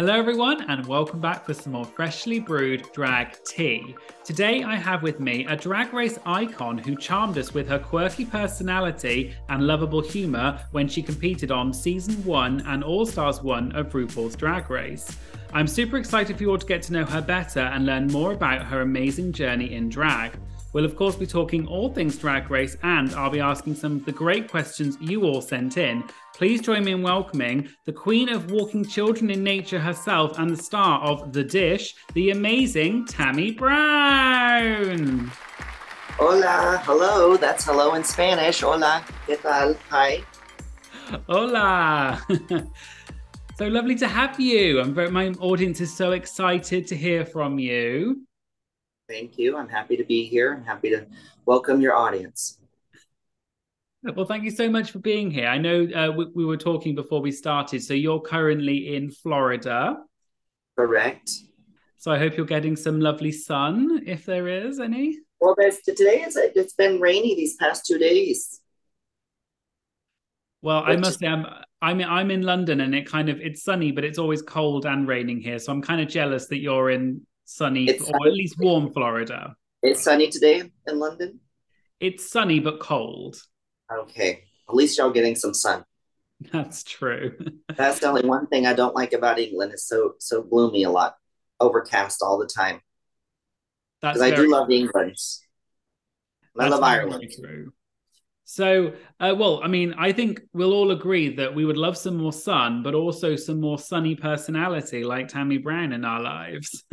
Hello, everyone, and welcome back for some more freshly brewed drag tea. Today, I have with me a drag race icon who charmed us with her quirky personality and lovable humour when she competed on season one and All Stars one of RuPaul's Drag Race. I'm super excited for you all to get to know her better and learn more about her amazing journey in drag. We'll, of course, be talking all things drag race, and I'll be asking some of the great questions you all sent in. Please join me in welcoming the queen of walking children in nature herself and the star of The Dish, the amazing Tammie Brown. Hola, hello. That's hello in Spanish. Hola, ¿qué tal? Hi. Hola. so lovely to have you. I'm very, my audience is so excited to hear from you. Thank you. I'm happy to be here. I'm happy to welcome your audience. Well, thank you so much for being here. I know uh, we, we, were talking before we started, so you're currently in Florida. Correct. So I hope you're getting some lovely sun, if there is any. Well, there's today. It's it's been rainy these past two days. Well, I must say, I'm I'm I'm in London, and it kind of it's sunny, but it's always cold and raining here. So I'm kind of jealous that you're in sunny it's or sunny. at least warm Florida. It's sunny today in London. It's sunny but cold. Okay, at least y'all getting some sun. That's true. That's the only one thing I don't like about England. It's so so gloomy a lot, overcast all the time. Because I do love England. I love Ireland. True. So, uh, well, I mean, I think we'll all agree that we would love some more sun, but also some more sunny personality like Tammie Brown in our lives.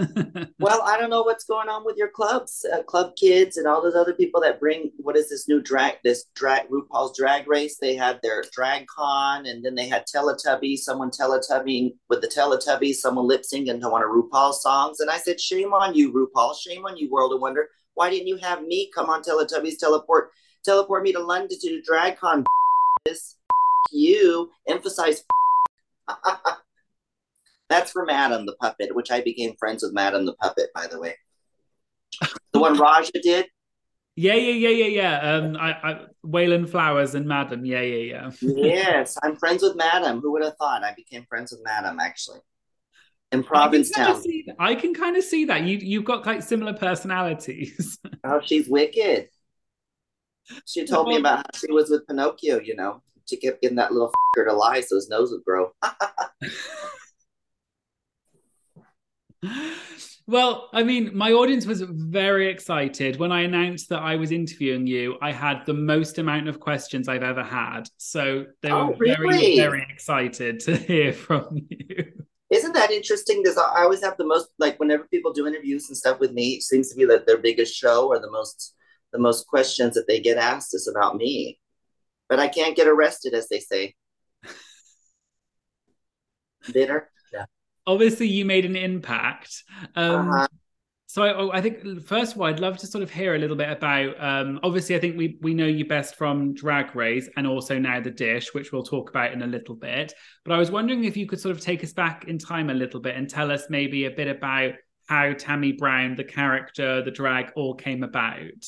well, I don't know what's going on with your clubs, uh, club kids, and all those other people that bring what is this new drag, this drag RuPaul's Drag Race. They had their drag con, and then they had Teletubby, Someone Teletubby with the Teletubby, someone lip syncing to one of RuPaul's songs, and I said, "Shame on you, RuPaul! Shame on you, World of Wonder! Why didn't you have me come on Teletubbies teleport?" Teleport me to London to do DragCon. You emphasize. That's for Madam the Puppet, which I became friends with Madam the Puppet, by the way. The one Raja did. Yeah, yeah, yeah, yeah, yeah. Um, I, I, Wayland Flowers and Madam. Yeah, yeah, yeah. yes, I'm friends with Madam. Who would have thought? I became friends with Madam actually. In Provincetown. I can kind of see that. You you've got like similar personalities. oh, she's wicked. She told me uh-huh. about how she was with Pinocchio, you know. She kept getting that little fucker to lie so his nose would grow. well, I mean, my audience was very excited. When I announced that I was interviewing you, I had the most amount of questions I've ever had. So they oh, were oh, really? very, very excited to hear from you. Isn't that interesting? Because I always have the most, like, whenever people do interviews and stuff with me, it seems to be that their biggest show or the most the most questions that they get asked is about me. But I can't get arrested, as they say. Bitter. Yeah. Obviously, you made an impact. Um, uh-huh. So I, I, think first of all, I'd love to sort of hear a little bit about. Um, obviously, I think we we know you best from Drag Race and also now the Dish, which we'll talk about in a little bit. But I was wondering if you could sort of take us back in time a little bit and tell us maybe a bit about how Tammie Brown, the character, the drag, all came about.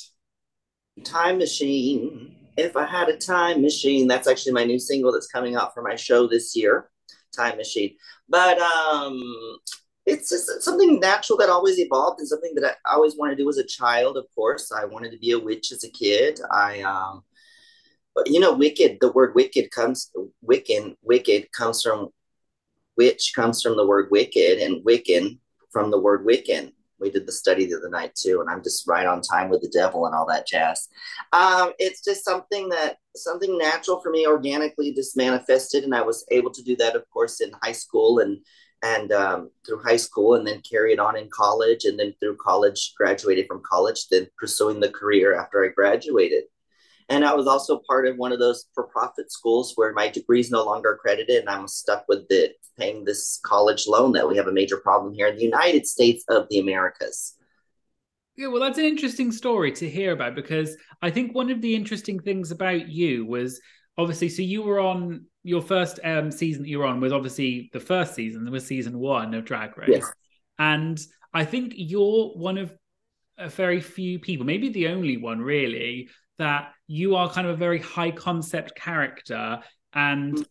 Time Machine. If I had a time machine, that's actually my new single that's coming out for my show this year, Time Machine. But um, it's just something natural that always evolved and something that I always wanted to do as a child. Of course, I wanted to be a witch as a kid. I um, but you know, wicked. The word wicked comes Wiccan. Wicked comes from witch comes from the word wicked, and Wiccan from the word Wiccan we did the study the other night too, and I'm just right on time with the devil and all that jazz. Um, it's just something that something natural for me, organically just manifested, and I was able to do that, of course, in high school and and um, through high school, and then carry it on in college, and then through college, graduated from college, then pursuing the career after I graduated. And I was also part of one of those for profit schools where my degree is no longer accredited and I'm stuck with the paying this college loan that we have a major problem here in the United States of the Americas. Yeah, well, that's an interesting story to hear about because I think one of the interesting things about you was obviously, so you were on your first um, season that you were on was obviously the first season, it was season one of Drag Race. Yes. And I think you're one of a very few people, maybe the only one really, that you are kind of a very high concept character and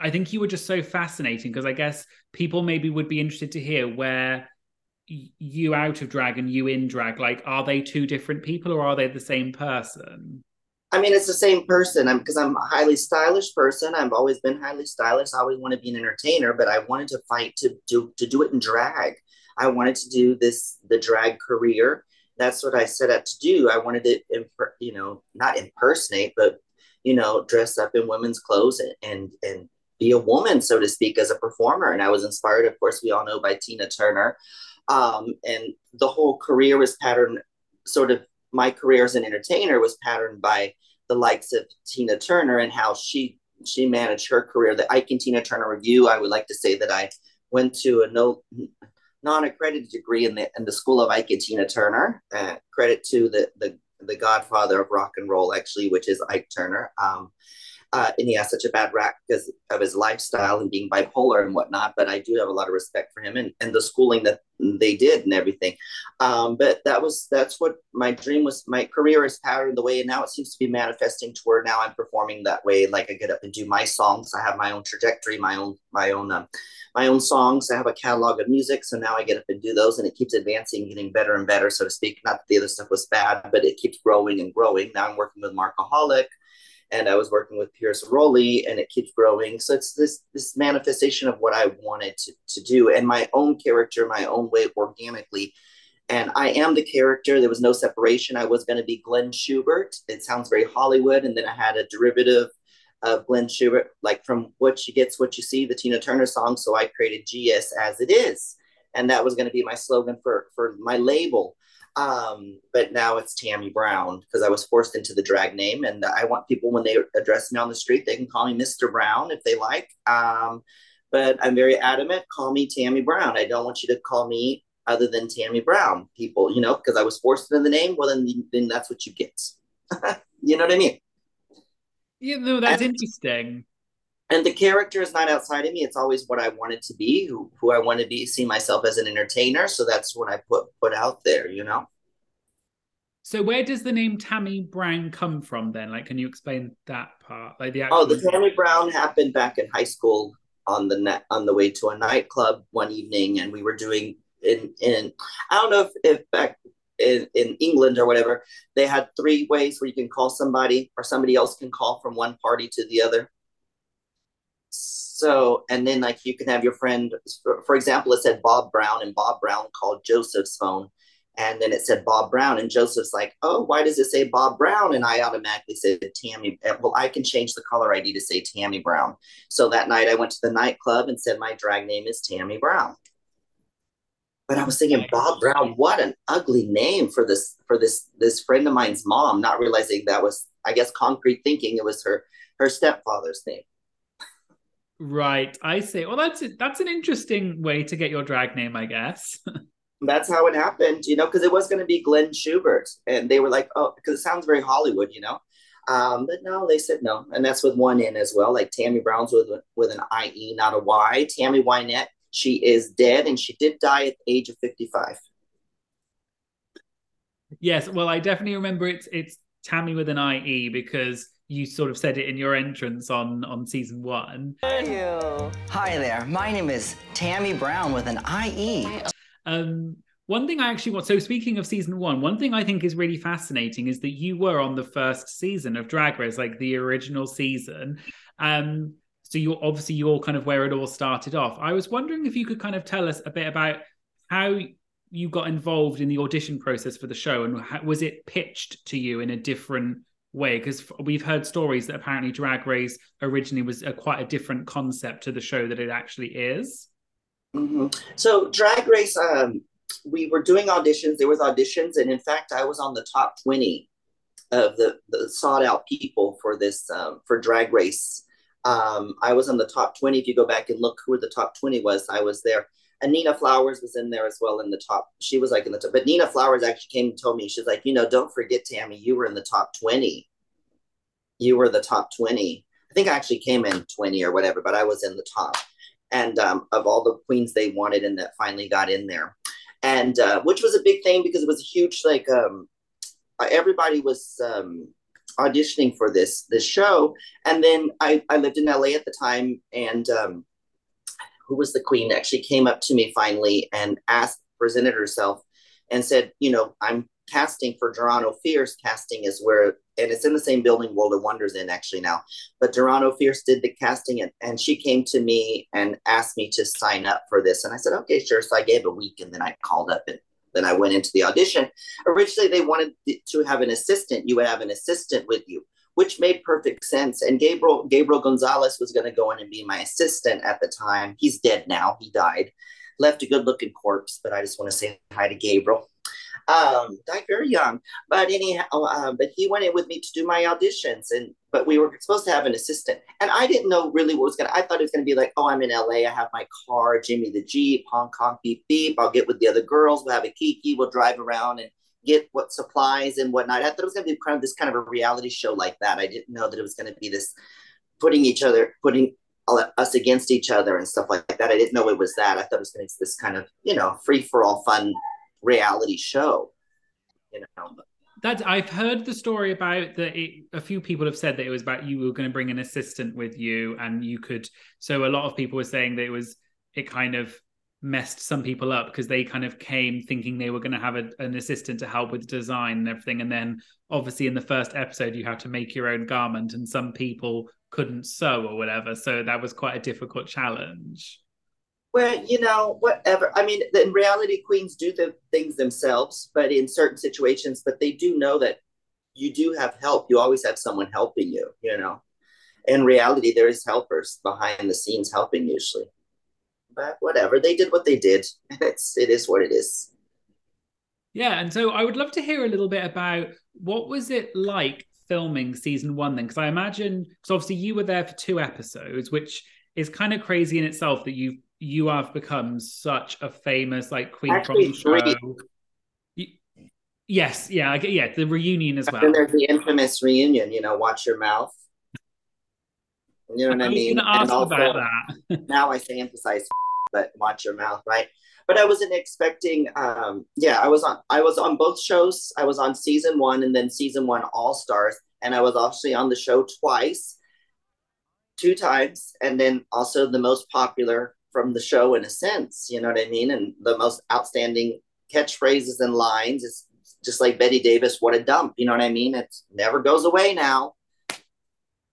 I think you were just so fascinating because I guess people maybe would be interested to hear where you out of drag and you in drag like are they two different people or are they the same person I mean, it's the same person. I'm because I'm a highly stylish person. I've always been highly stylish. I always want to be an entertainer, but I wanted to fight to do to do it in drag. I wanted to do this the drag career. That's what I set out to do. I wanted to, you know, not impersonate, but you know, dress up in women's clothes and and, and be a woman, so to speak, as a performer. And I was inspired, of course, we all know by Tina Turner. Um, and the whole career was patterned sort of my career as an entertainer was patterned by the likes of Tina Turner and how she she managed her career. The Ike and Tina Turner Revue, I would like to say that I went to a no non-accredited degree in the in the school of Ike and Tina Turner. Uh, credit to the the the godfather of rock and roll, actually, which is Ike Turner. Um, uh, and he has such a bad rap because of his lifestyle and being bipolar and whatnot. But I do have a lot of respect for him and, and the schooling that they did and everything. Um, but that was that's what my dream was. My career is patterned the way, and now it seems to be manifesting to where now I'm performing that way. Like I get up and do my songs. I have my own trajectory, my own my own um, my own songs. I have a catalog of music, so now I get up and do those, and it keeps advancing, getting better and better, so to speak. Not that the other stuff was bad, but it keeps growing and growing. Now I'm working with Markaholic and I was working with Pierce Rowley, and it keeps growing. So it's this this manifestation of what I wanted to, to do, and my own character, my own way, organically. And I am the character. There was no separation. I was going to be Glenn Schubert. It sounds very Hollywood, and then I had a derivative of Glenn Schubert, like from what you gets, what you see, the Tina Turner song. So I created GS as it is, and that was going to be my slogan for for my label. Um, but now it's Tammie Brown because I was forced into the drag name, and I want people when they address me on the street, they can call me Mr. Brown if they like. Um, but I'm very adamant. Call me Tammie Brown. I don't want you to call me other than Tammie Brown. People, you know, because I was forced into the name. Well, then, then that's what you get. you know what I mean? Yeah, no, that's and, interesting and the character is not outside of me. It's always what i wanted to be who, who i want to be see myself as an entertainer. So that's what i put put out there you know? So where does the name tammie brown come from then? Like can you explain that part? Like the actual... oh the tammie brown happened back in high school on the net on the way to a nightclub one evening and we were doing in in i don't know if, if back in, in England or whatever, they had three ways where you can call somebody or somebody else can call from one party to the other. So, and then like you can have your friend, for, for example, it said Bob Brown, and Bob Brown called Joseph's phone. And then it said Bob Brown, and Joseph's like, oh, why does it say Bob Brown? And I automatically said Tammie. Eh, well, I can change the caller ID to say Tammie Brown. So that night I went to the nightclub and said my drag name is Tammie Brown. But I was thinking, Bob Brown, what an ugly name for this for this this friend of mine's mom. Not realizing that was, I guess, concrete thinking. It was her her stepfather's name. Right, I see. Well, that's that's an interesting way to get your drag name, I guess. that's how it happened, you know, because it was going to be Glenn Schubert, and they were like, "Oh," because it sounds very Hollywood, you know. Um, but no, they said no, and that's with one N as well. Like Tammie Brown's with with an I E, not a Y. Tammy Wynette, she is dead, and she did die at the age of fifty five. Yes, well, I definitely remember it's it's Tammie with an I E because you sort of said it in your entrance on on season one. you? Hi there. My name is Tammie Brown with an IE. Um, one thing I actually want. So speaking of season one, one thing I think is really fascinating is that you were on the first season of Drag Race, like the original season. Um, so you obviously you all kind of where it all started off. I was wondering if you could kind of tell us a bit about how you got involved in the audition process for the show and how, was it pitched to you in a different way because we've heard stories that apparently drag race originally was a, quite a different concept to the show that it actually is. Mm-hmm. so drag race um, we were doing auditions. There was auditions and in fact i was on the top 20 of the, the sought out people for this um, for drag race. Um, i was on the top 20 if you go back and look who the top 20 was i was there and Nina Flowers was in there as well in the top. She was like in the top, but Nina Flowers actually came and told me, she's like, you know, don't forget, Tammie, you were in the top 20. You were the top 20. I think I actually came in 20 or whatever, but I was in the top. And um, of all the queens they wanted and that finally got in there. And uh, which was a big thing because it was a huge, like, um, everybody was um, auditioning for this this show, and then I I lived in LA at the time, and um, who was the queen actually came up to me finally and asked presented herself and said, you know, I'm casting for Dorano Fierce. Casting is where, and it's in the same building World of Wonders in actually now. But Dorano Fierce did the casting, and, and she came to me and asked me to sign up for this. And I said, okay, sure. So I gave a week, and then I called up and then I went into the audition. Originally, they wanted to have an assistant. You would have an assistant with you, which made perfect sense. And Gabriel Gabriel Gonzalez was going to go in and be my assistant at the time. He's dead now. He died. Left a good looking corpse, but I just want to say hi to Gabriel um, died very young. But anyhow, uh, but he went in with me to do my auditions, and but we were supposed to have an assistant, and I didn't know really what was gonna. I thought it was gonna be like, oh, I'm in LA, I have my car, Jimmy the Jeep, Hong Kong, beep beep. I'll get with the other girls, we'll have a kiki, we'll drive around and get what supplies and whatnot. I thought it was gonna be kind of this kind of a reality show like that. I didn't know that it was gonna be this putting each other, putting us against each other and stuff like that. I didn't know it was that. I thought it was going to be this kind of, you know, free for all fun reality show. You know. That I've heard the story about that. A few people have said that it was about you were going to bring an assistant with you, and you could. So a lot of people were saying that it was it kind of messed some people up because they kind of came thinking they were going to have a, an assistant to help with design and everything, and then obviously in the first episode you have to make your own garment, and some people couldn't sew or whatever, so that was quite a difficult challenge well, you know, whatever. I mean, in reality, queens do the things themselves, but in certain situations, but they do know that you do have help. You always have someone helping you, you know. In reality, there is helpers behind the scenes helping usually. But whatever, they did what they did. It's it is what it is. Yeah, and so I would love to hear a little bit about what was it like filming season one then? Because I imagine, because obviously you were there for two episodes, which is kind of crazy in itself that you've you have become such a famous like queen Actually, from the show. You, yes, yeah, I get yeah, the reunion as well. And there's the infamous reunion, you know, watch your mouth. You know what I, I mean? Ask also, about that. now I say emphasize, but watch your mouth, right? But I wasn't expecting. Um, yeah, I was on. I was on both shows. I was on season one and then season one All Stars, and I was actually on the show twice, two times, and then also the most popular from the show in a sense, you know what I mean? And the most outstanding catchphrases and lines. is just like Bette Davis, what a dump, you know what I mean? It never goes away now.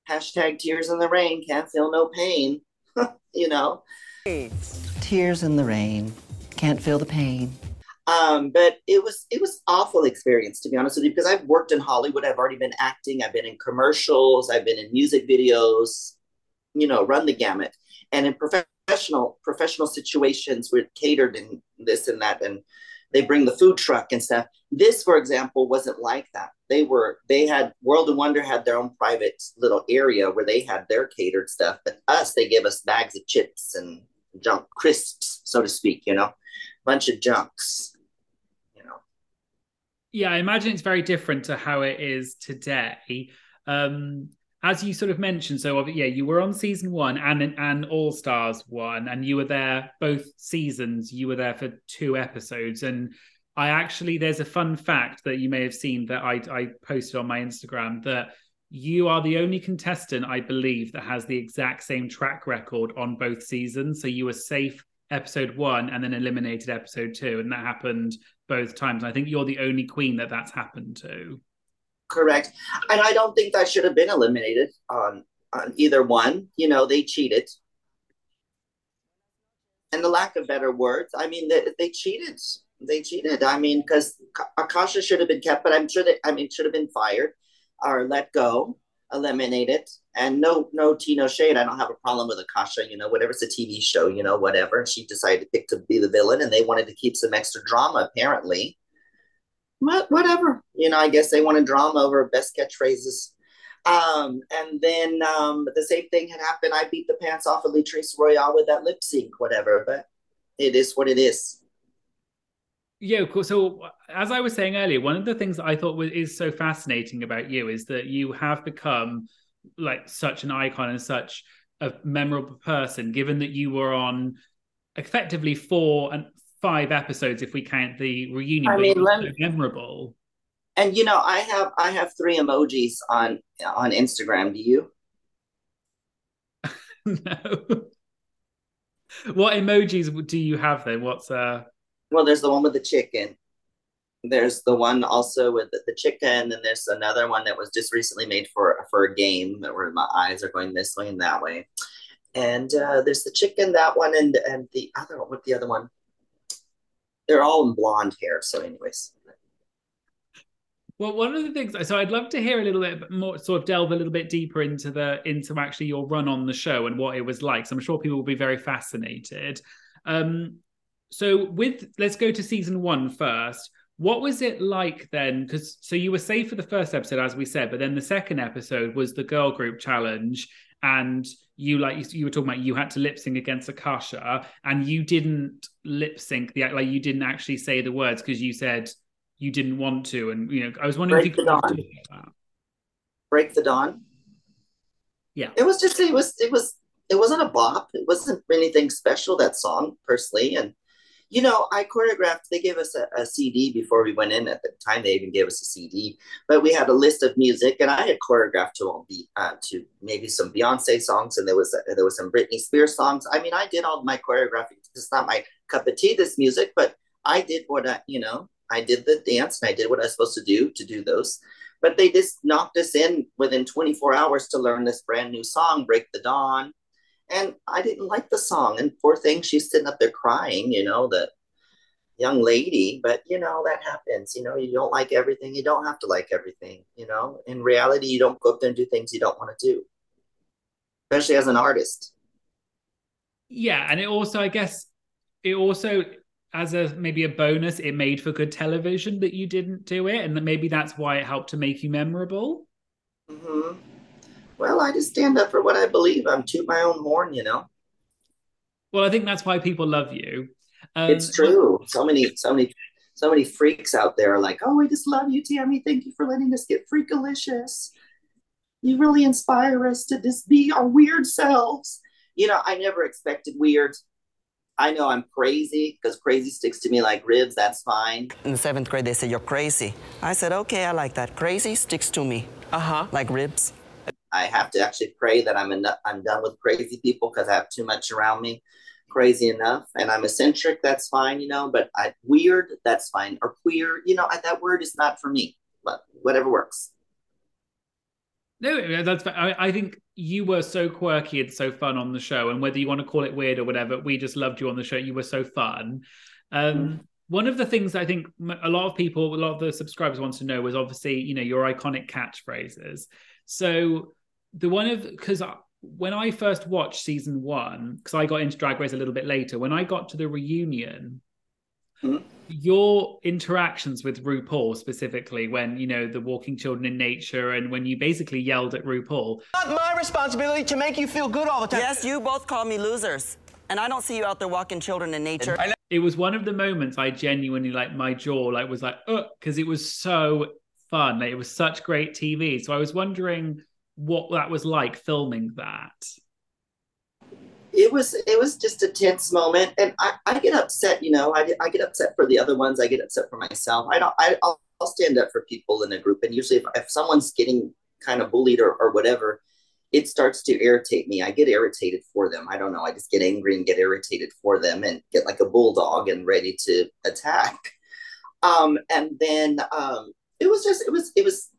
Hashtag tears in the rain, can't feel no pain, you know? Tears in the rain, can't feel the pain. Um, but it was it was awful experience to be honest with you because I've worked in Hollywood. I've already been acting. I've been in commercials. I've been in music videos. You know, run the gamut. And in professional professional situations with catered and this and that and they bring the food truck and stuff this for example wasn't like that they were they had world of wonder had their own private little area where they had their catered stuff but us they gave us bags of chips and junk crisps so to speak you know bunch of junks you know yeah i imagine it's very different to how it is today um as you sort of mentioned, so yeah, you were on season one and and All Stars one, and you were there both seasons. You were there for two episodes, and I actually there's a fun fact that you may have seen that I I posted on my Instagram that you are the only contestant I believe that has the exact same track record on both seasons. So you were safe episode one and then eliminated episode two, and that happened both times. I think you're the only queen that that's happened to. Correct. And I don't think that should have been eliminated on on either one. You know, they cheated. And the lack of better words, I mean, they, they cheated. They cheated. I mean, because Akashia should have been kept, but I'm sure that I mean should have been fired or let go, eliminated, and no, no tea, no shade. I don't have a problem with Akashia. You know, whatever it's a TV show, you know, whatever. She decided to pick to be the villain, and they wanted to keep some extra drama, apparently But whatever. You know, I guess they wanted drama over best catchphrases. Um, and then um, the same thing had happened. I beat the pants off of Latrice Royale with that lip sync, whatever. But it is what it is. Yeah, cool. So as I was saying earlier, one of the things that I thought was, is so fascinating about you is that you have become like such an icon and such a memorable person, given that you were on effectively four and five episodes if we count the reunion. I mean, so memorable. And you know, I have I have three emojis on on Instagram. Do you? no. What emojis do you have then? What's uh Well, there's the one with the chicken. There's the one also with the, chicken, and then there's another one that was just recently made for for a game where my eyes are going this way and that way. And uh, there's the chicken, that one, and and the other one. What the other one? They're all in blonde hair. So, anyways. Well, one of the things, so I'd love to hear a little bit more, sort of delve a little bit deeper into the into actually your run on the show and what it was like. So I'm sure people will be very fascinated. Um, so with let's go to season one first. What was it like then? Because so you were safe for the first episode, as we said, but then the second episode was the girl group challenge, and you like you, you were talking about you had to lip sync against Akashia, and you didn't lip sync the like you didn't actually say the words because you said you didn't want to, and you know I was wondering Break if you the could dawn. Break the dawn. Yeah, it was just it was it was it wasn't a bop. It wasn't anything special that song personally, and you know, I choreographed, they gave us a, a, CD before we went in. At the time, they even gave us a CD, but we had a list of music, and I had choreographed to all be uh, to maybe some Beyonce songs, and there was a, there was some Britney Spears songs. I mean, I did all my choreography. It's not my cup of tea, this music, but I did what I, you know, I did the dance, and I did what I was supposed to do to do those. But they just knocked us in within 24 hours to learn this brand new song, "Break the Dawn." And I didn't like the song. And poor thing, she's sitting up there crying, you know, the young lady. But, you know, that happens. You know, you don't like everything. You don't have to like everything. You know, in reality, you don't go up there and do things you don't want to do, especially as an artist. Yeah. And it also, I guess, it also, as a maybe a bonus, it made for good television that you didn't do it. And that maybe that's why it helped to make you memorable. Mm-hmm well, I just stand up for what I believe. I'm toot my own horn, you know. Well, I think that's why people love you. Um, it's true. So many, so many, so many freaks out there are like, "Oh, we just love you, Tammie. Thank you for letting us get freakalicious. You really inspire us to just be our weird selves." You know, I never expected weird. I know I'm crazy because crazy sticks to me like ribs. That's fine. In the seventh grade, they said you're crazy. I said, okay, I like that. Crazy sticks to me. Uh huh. Like ribs. I have to actually pray that I'm enough, I'm done with crazy people because I have too much around me, crazy enough. And I'm eccentric, that's fine, you know. But I weird, that's fine, or queer, you know. That word is not for me, but whatever works. No, that's. I, I think you were so quirky and so fun on the show, and whether you want to call it weird or whatever, we just loved you on the show. You were so fun. Um, mm-hmm one of the things I think a lot of people, a lot of the subscribers want to know was obviously, you know, your iconic catchphrases. So the one of because when I first watched season one, because I got into Drag Race a little bit later, when I got to the reunion, mm-hmm. your interactions with RuPaul specifically, when you know the walking children in nature, and when you basically yelled at RuPaul, not my responsibility to make you feel good all the time. Yes, you both call me losers, and I don't see you out there walking children in nature. It was one of the moments I genuinely like my jaw like was like, uh, because it was so fun. Like it was such great TV. So I was wondering what that was like filming that? It was it was just a tense moment. And i, I get upset you know I, I get upset for the other ones. I get upset for myself. I don't I, I'll, I'll stand up for people in a group. And usually if, if someone's getting kind of bullied or, or whatever it starts to irritate me. I get irritated for them. I don't know. I just get angry and get irritated for them and get like a bulldog and ready to attack. Um and then um it was just it was it was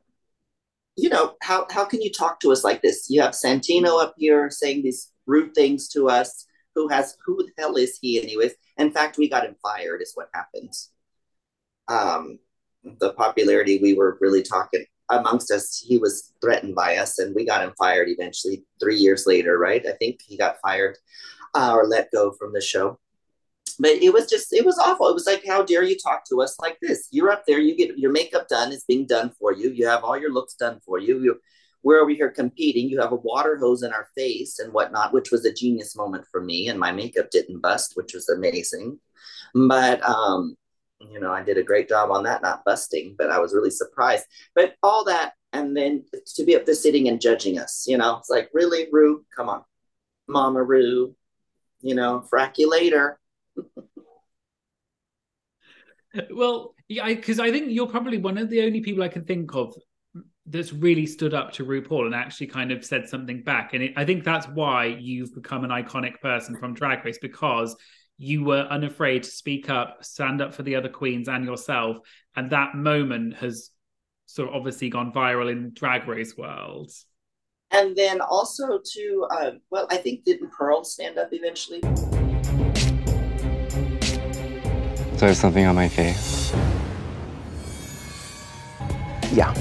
you know, how, how can you talk to us like this? You have Santino up here saying these rude things to us. Who has, who the hell is he, anyways? In fact, we got him fired, is what happened. Um, the popularity we were really talking amongst us, he was threatened by us, and we got him fired eventually three years later, right? I think he got fired uh, or let go from the show but it was just it was awful. It was like how dare you talk to us like this? You're up there you get your makeup done it's being done for you. You have all your looks done for you. You we're over here competing. You have a water hose in our face and whatnot which was a genius moment for me and my makeup didn't bust which was amazing. But um you know i did a great job on that not busting but i was really surprised. But all that and then to be up there sitting and judging us you know it's like really Ru come on. Mama Ru you know frack you later well, Yeah, because I, I think you're probably one of the only people I can think of that's really stood up to RuPaul and actually kind of said something back. And it, I think that's why you've become an iconic person from Drag Race because you were unafraid to speak up, stand up for the other queens and yourself. And that moment has sort of obviously gone viral in Drag Race world. And then also to, uh, well, I think didn't Pearl stand up eventually? So I have something on my face. Yeah.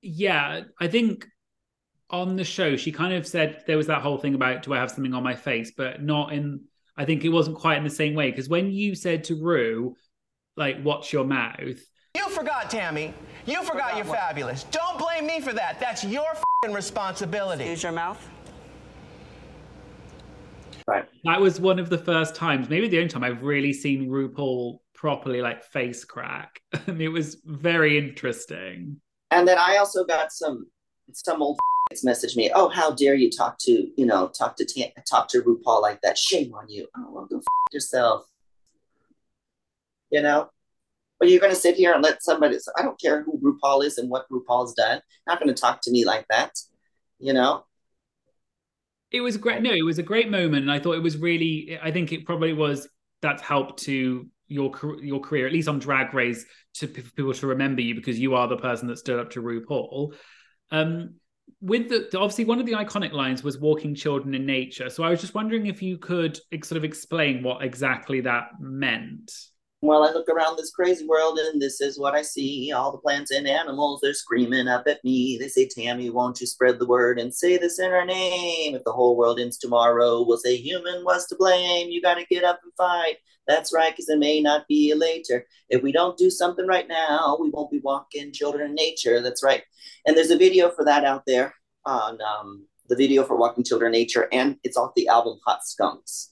Yeah, I think on the show she kind of said there was that whole thing about do I have something on my face, but not in. I think it wasn't quite in the same way because when you said to Ru, like, "Watch your mouth," You forgot, Tammie. You forgot, you're fabulous. Don't blame me for that. That's your fing responsibility. Use your mouth. Right. that was one of the first times, maybe the only time I've really seen RuPaul properly like face crack, and it was very interesting. And then I also got some some old message me. Oh, how dare you talk to you know talk to talk to RuPaul like that? Shame on you. Oh, well, go f- yourself. You know, but you're going to sit here and let somebody. I don't care who RuPaul is and what RuPaul's done. Not going to talk to me like that. You know. It was great. No, it was a great moment, and I thought it was really. I think it probably was that's helped to your your career, at least on Drag Race, to people to remember you because you are the person that stood up to RuPaul. Um, with the obviously one of the iconic lines was "walking children in nature," so I was just wondering if you could sort of explain what exactly that meant. Well, I look around this crazy world and this is what I see. All the plants and animals, they're screaming up at me. They say, Tammie, won't you spread the word and say this in our name? If the whole world ends tomorrow, we'll say human was to blame. You got to get up and fight. That's right, because it may not be later. If we don't do something right now, we won't be walking children in nature. That's right. And there's a video for that out there on um, the video for Walking Children in Nature, and it's off the album Hot Skunks.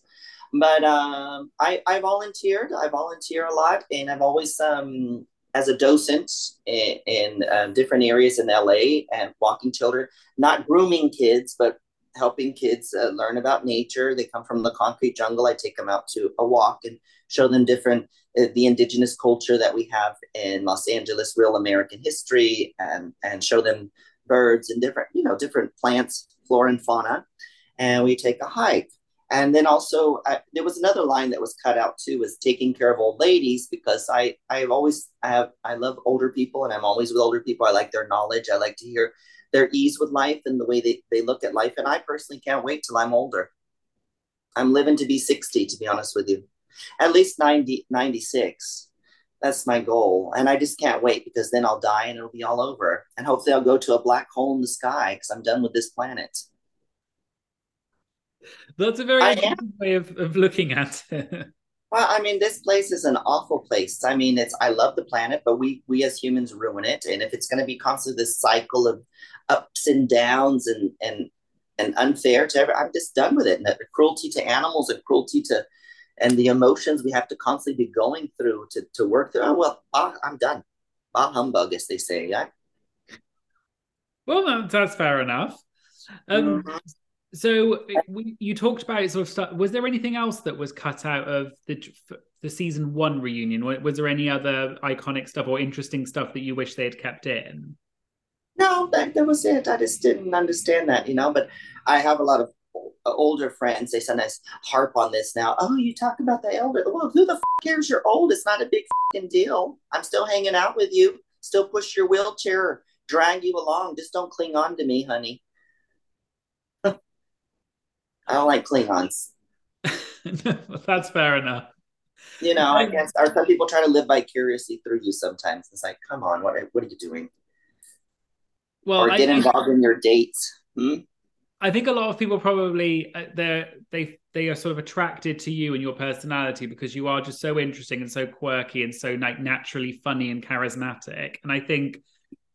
But um, I, I volunteered. I volunteer a lot, and I've always, um, as a docent in, in uh, different areas in LA and walking children, not grooming kids, but helping kids uh, learn about nature. They come from the concrete jungle. I take them out to a walk and show them different uh, the indigenous culture that we have in Los Angeles, real American history, and and show them birds and different you know different plants, flora and fauna. And we take a hike. And then also I, there was another line that was cut out too, was taking care of old ladies because I I've always I have I love older people and I'm always with older people. I like their knowledge. I like to hear their ease with life and the way they, they look at life. And I personally can't wait till I'm older. I'm living to be 60, to be honest with you. At least 90, 96. That's my goal. And I just can't wait because then I'll die and it'll be all over. And hopefully I'll go to a black hole in the sky because I'm done with this planet. That's a very interesting way of, of looking at it. Well, I mean, this place is an awful place. I mean, it's I love the planet, but we we as humans ruin it. And if it's going to be constantly this cycle of ups and downs and and and unfair to every, I'm just done with it. And the cruelty to animals and cruelty to and the emotions we have to constantly be going through to to work through. Oh, well, I'm done. Bah humbug, as they say. Yeah. Well, that's fair enough. Um, Mhm. So we, you talked about sort of stuff. Was there anything else that was cut out of the the season one reunion? Was there any other iconic stuff or interesting stuff that you wish they had kept in? No, that, that was it. I just didn't understand that, you know. But I have a lot of older friends. They sometimes harp on this now. Oh, you talk about the elder. Well, who the f- cares? You're old. It's not a big fucking deal. I'm still hanging out with you. Still push your wheelchair, or drag you along. Just don't cling on to me, honey. I don't like Klingons. that's fair enough. You know, I guess, or some people try to live vicariously through you sometimes. It's like, come on, what are, what are you doing? Well, or I get think, involved in your dates. Hmm? I think a lot of people probably uh, they they they are sort of attracted to you and your personality because you are just so interesting and so quirky and so like naturally funny and charismatic. And I think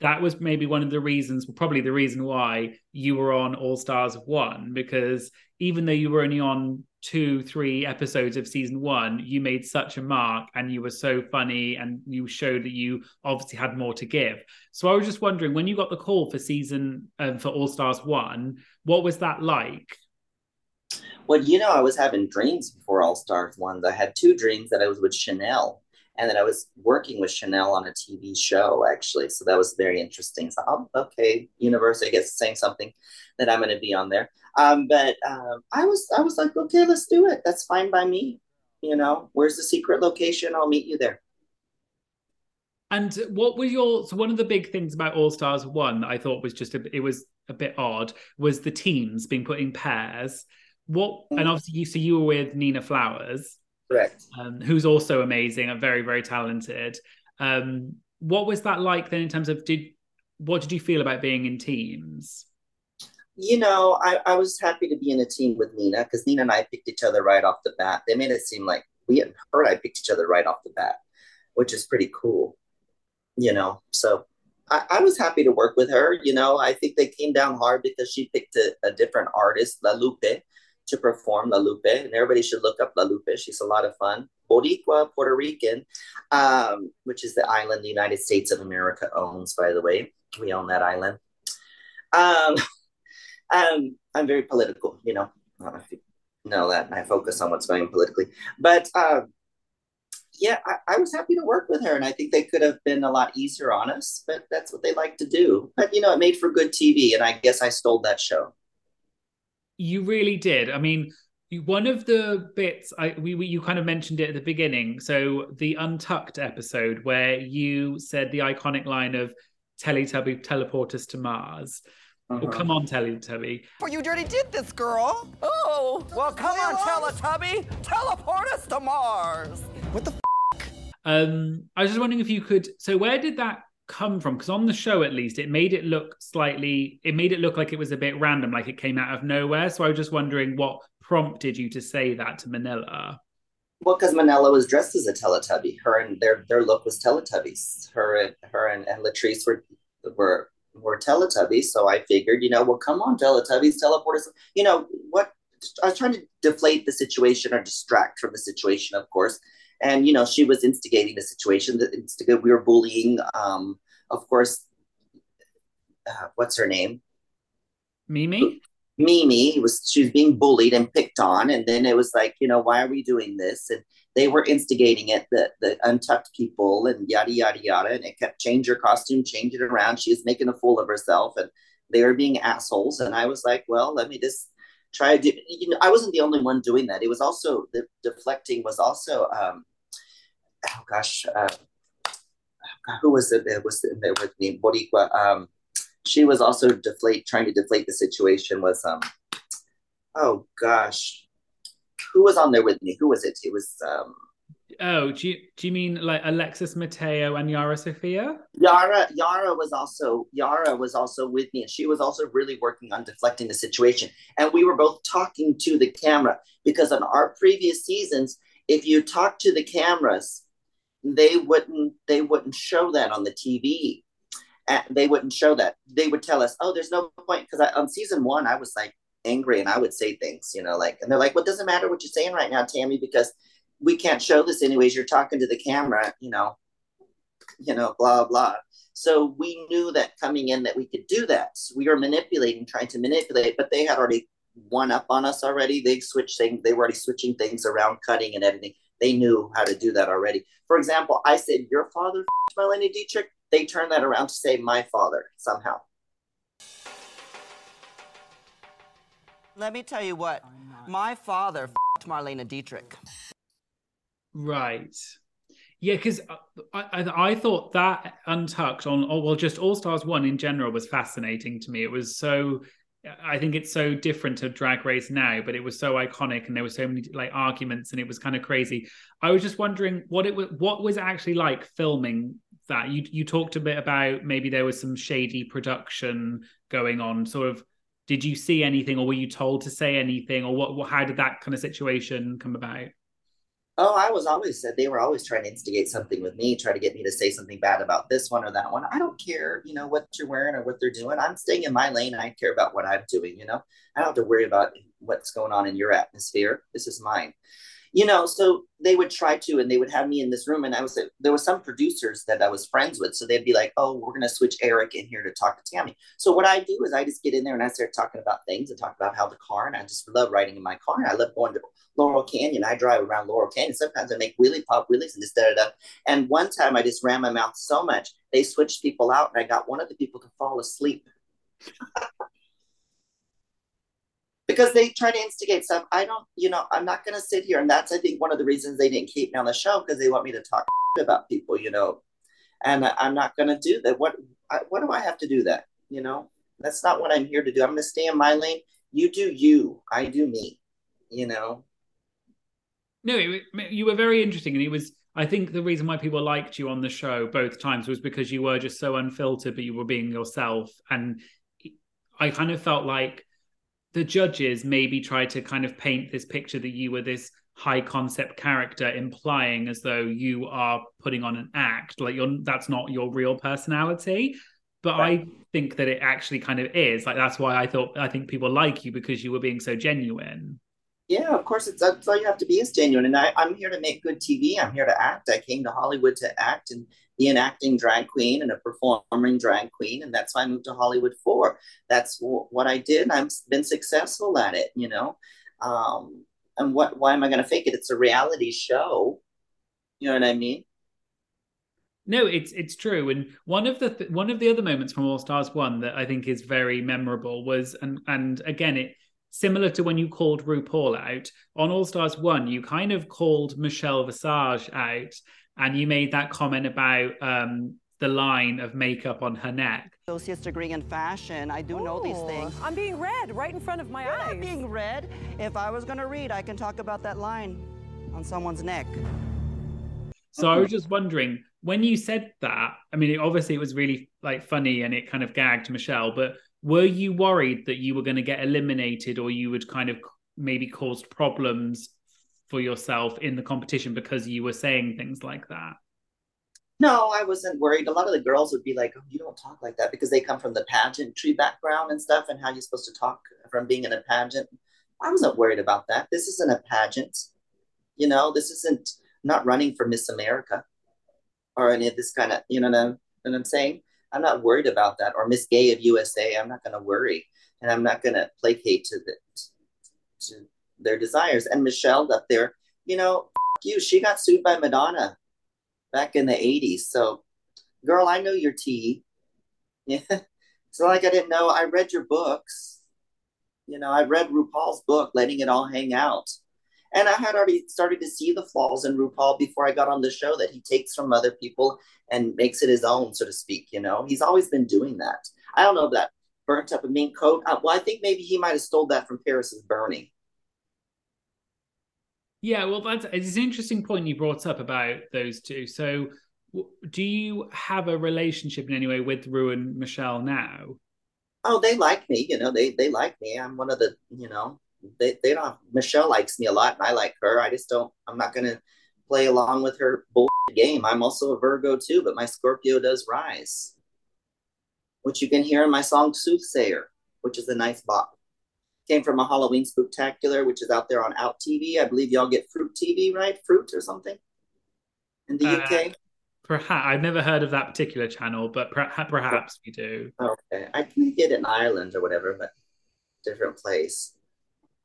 that was maybe one of the reasons, probably the reason why you were on All Stars One, because even though you were only on two, three episodes of season one, you made such a mark and you were so funny and you showed that you obviously had more to give. So I was just wondering when you got the call for season um, for All Stars One, what was that like? Well, you know, I was having dreams before All Stars One. I had two dreams that I was with Chanel, and then I was working with Chanel on a TV show actually. So that was very interesting. So oh, okay, Universal, I guess saying something that I'm going to be on there. Um, but um, I was I was like, okay, let's do it. That's fine by me. You know, where's the secret location? I'll meet you there. And what were your so one of the big things about All Stars One that I thought was just a, it was a bit odd was the teams being put in pairs. What and obviously you so you were with Nina Flowers, correct? Um, who's also amazing and very very talented. Um, what was that like then in terms of did what did you feel about being in teams? You know, I, I was happy to be in a team with Nina because Nina and I picked each other right off the bat. They made it seem like we and her and I picked each other right off the bat, which is pretty cool. You know, so I, I, was happy to work with her. You know, I think they came down hard because she picked a, a different artist, La Lupe, to perform La Lupe, and everybody should look up La Lupe. She's a lot of fun. Boricua, Puerto Rican, um, which is the island the United States of America owns, by the way. We own that island. Um, um, I'm very political, you know. I don't know if you know that, I focus on what's going politically. But um, yeah, I, I, was happy to work with her, and I think they could have been a lot easier on us, but that's what they like to do. But you know, it made for good TV, and I guess I stole that show. You really did. I mean, one of the bits I we, we, you kind of mentioned it at the beginning. So the Untucked episode where you said the iconic line of Teletubby teleport us to Mars. Uh-huh. Well, come on, Teletubby. For you dirty did this, girl. Oh, well, come on, Teletubby. Teleport us to Mars. What the f- Um, I was just wondering if you could. So, where did that come from? Because on the show, at least, it made it look slightly. It made it look like it was a bit random, like it came out of nowhere. So, I was just wondering what prompted you to say that to Manila. Well, because Manila was dressed as a Teletubby. Her and their their look was Teletubbies. Her and her and, and Latrice were were were Teletubbies. So I figured, you know, well, come on, Teletubbies, teleport us. You know what? I was trying to deflate the situation or distract from the situation, of course. And you know she was instigating the situation that instigate we were bullying um of course uh, what's her name? Mimi? Mimi was she was being bullied and picked on and then it was like you know why are we doing this? And they were instigating it the the untucked people and yada yada yada and it kept change her costume change it around. She was making a fool of herself and they were being assholes. And i was like well let me just try to you know i wasn't the only one doing that it was also the deflecting was also um oh gosh, uh, who was it? It was there with me, Boricua. Um, she was also deflate, trying to deflate the situation. Was um, oh gosh, who was on there with me? Who was it? It was um. Oh, do you, do you mean like Alexis Mateo and Yara Sofia? Yara Yara was also Yara was also with me, and she was also really working on deflecting the situation. And we were both talking to the camera because on our previous seasons, if you talk to the cameras, they wouldn't they wouldn't show that on the TV. Uh, they wouldn't show that. They would tell us, "Oh, there's no point." Because on season one, I was like angry and I would say things, you know, like, and they're like, "Well, doesn't matter what you're saying right now, Tammie, because we can't show this anyways. You're talking to the camera, you know, you know, blah blah." So we knew that coming in that we could do that. So we were manipulating, trying to manipulate, but they had already one up on us already. They switched things. They were already switching things around, cutting and editing. They knew how to do that already. For example, I said, Your father, Marlene Dietrich. They turned that around to say, My father, somehow. Let me tell you what, my father Marlene Dietrich. Right. Yeah, because uh, I, I, I thought that Untucked on oh well just All Stars One in general was fascinating to me. It was so I think it's so different to Drag Race now, but it was so iconic, and there were so many like arguments, and it was kind of crazy. I was just wondering what it was, what was actually like filming that. You you talked a bit about maybe there was some shady production going on. Sort of, did you see anything, or were you told to say anything, or what? How did that kind of situation come about? Oh, I was always said they were always trying to instigate something with me, try to get me to say something bad about this one or that one. I don't care, you know, what you're wearing or what they're doing. I'm staying in my lane. I care about what I'm doing, you know. I don't have to worry about what's going on in your atmosphere. This is mine. You know, so they would try to, and they would have me in this room, and I was there was some producers that I was friends with, so they'd be like, "Oh, we're gonna switch Eric in here to talk to Tammie." So what I do is I just get in there and I start talking about things and talk about how the car, and I just love riding in my car, and I love going to Laurel Canyon. I drive around Laurel Canyon. Sometimes I make wheelie pop wheelies and just da da da. And one time I just ran my mouth so much they switched people out, and I got one of the people to fall asleep. because they try to instigate stuff. I don't, you know, I'm not going to sit here. And that's, I think, one of the reasons they didn't keep me on the show because they want me to talk about people, you know. And I'm not going to do that. What, I, what do I have to do that? You know, that's not what I'm here to do. I'm going to stay in my lane. You do you. I do me. You know. No, it, you were very interesting, and it was. I think the reason why people liked you on the show both times was because you were just so unfiltered, but you were being yourself, and I kind of felt like the judges maybe tried to kind of paint this picture that you were this high concept character implying as though you are putting on an act like you're that's not your real personality. But right. i think that it actually kind of is like that's why i thought i think people like you because you were being so genuine. Yeah of course it's that's all you have to be is genuine. And I, i'm here to make good tv i'm here to act. I came to hollywood to act and be an acting drag queen and a performing drag queen. And that's why I moved to Hollywood for. That's w- what I did. I've been successful at it, you know. Um, and what? Why am I going to fake it? It's a reality show. You know what I mean? No, it's it's true. And one of the th- one of the other moments from All Stars One that I think is very memorable was, and and again, it similar to when you called RuPaul out on All Stars One, you kind of called Michelle Visage out and you made that comment about um, the line of makeup on her neck. Associate's degree in fashion. I do Ooh, know these things. I'm being read right in front of my You're eyes. Not being read. If I was going to read, I can talk about that line on someone's neck. So I was just wondering when you said that. I mean, it, obviously it was really like funny and it kind of gagged Michelle. But were you worried that you were going to get eliminated or you would kind of maybe caused problems for yourself in the competition because you were saying things like that? No, I wasn't worried. A lot of the girls would be like, "Oh, you don't talk like that," because they come from the pageantry background and stuff, and how you're supposed to talk from being in a pageant. I wasn't worried about that. This isn't a pageant, you know. This isn't not running for Miss America or any of this kind of, you know what I'm, saying. I'm not worried about that. Or Miss Gay of USA. I'm not going to worry, and I'm not going to placate to the to their desires. And Michelle up there, you know, you, she got sued by Madonna back in the 80s. So, girl, I know your tea. Yeah. It's not like I didn't know. I read your books. You know, I read RuPaul's book, Letting It All Hang Out. And I had already started to see the flaws in RuPaul before I got on the show that he takes from other people and makes it his own, so to speak. You know, he's always been doing that. I don't know that burnt up a mink coat. Uh, well, I think maybe he might have stole that from Paris Is Burning. Yeah, well, that's it's an interesting point you brought up about those two. So, do you have a relationship in any way with Ru and Michelle now? Oh, they like me. You know, they they like me. I'm one of the. You know, they they don't. Michelle likes me a lot, and I like her. I just don't. I'm not gonna play along with her bull game. I'm also a Virgo too, but my Scorpio does rise, which you can hear in my song "Soothsayer," which is a nice bop came from a Halloween spectacular, which is out there on Out TV. I believe y'all get Fruit TV, right? Fruit or something in the uh, UK. Perhaps I've never heard of that particular channel, but perhaps, perhaps we do. Okay, I can get it in Ireland or whatever, but different place.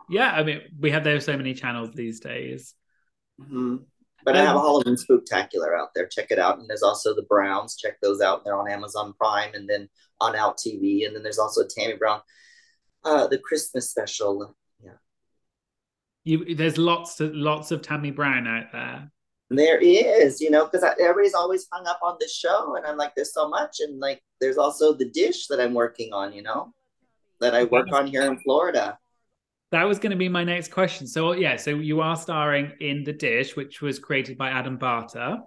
Yeah, I mean, we have there so many channels these days. Mm-hmm. But um, I have a Halloween spectacular out there. Check it out. And there's also the Browns. Check those out. They're on Amazon Prime and then on Out TV. And then there's also Tammie Brown uh, the Christmas special. Yeah. You, there's lots of lots of Tammie Brown out there. There is, you know, because everybody's always hung up on this show, and I'm like, there's so much, and like, there's also the dish that I'm working on, you know, that I work on here in Florida. That was going to be my next question. So yeah, so you are starring in the dish, which was created by Adam Barter.